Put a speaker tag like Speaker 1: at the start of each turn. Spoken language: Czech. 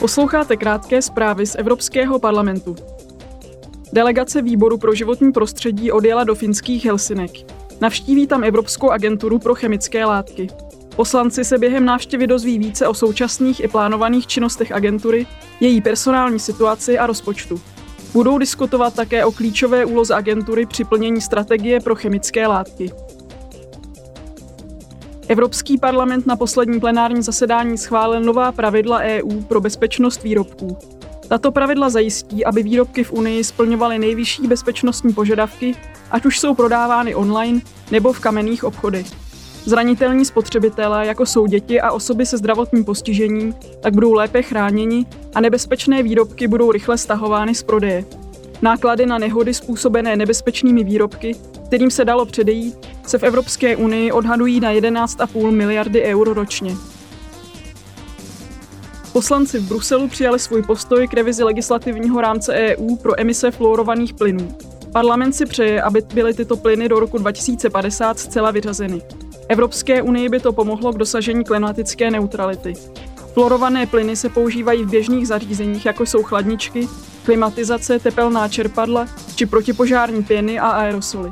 Speaker 1: Posloucháte krátké zprávy z Evropského parlamentu. Delegace výboru pro životní prostředí odjela do finských Helsinek. Navštíví tam Evropskou agenturu pro chemické látky. Poslanci se během návštěvy dozví více o současných i plánovaných činnostech agentury, její personální situaci a rozpočtu. Budou diskutovat také o klíčové úloze agentury při plnění strategie pro chemické látky. Evropský parlament na poslední plenární zasedání schválil nová pravidla EU pro bezpečnost výrobků. Tato pravidla zajistí, aby výrobky v Unii splňovaly nejvyšší bezpečnostní požadavky, ať už jsou prodávány online nebo v kamenných obchodech. Zranitelní spotřebitelé, jako jsou děti a osoby se zdravotním postižením, tak budou lépe chráněni a nebezpečné výrobky budou rychle stahovány z prodeje. Náklady na nehody způsobené nebezpečnými výrobky, kterým se dalo předejít, se v Evropské unii odhadují na 11,5 miliardy eur ročně. Poslanci v Bruselu přijali svůj postoj k revizi legislativního rámce EU pro emise fluorovaných plynů. Parlament si přeje, aby byly tyto plyny do roku 2050 zcela vyřazeny. Evropské unii by to pomohlo k dosažení klimatické neutrality. Fluorované plyny se používají v běžných zařízeních, jako jsou chladničky, klimatizace, tepelná čerpadla či protipožární pěny a aerosoly.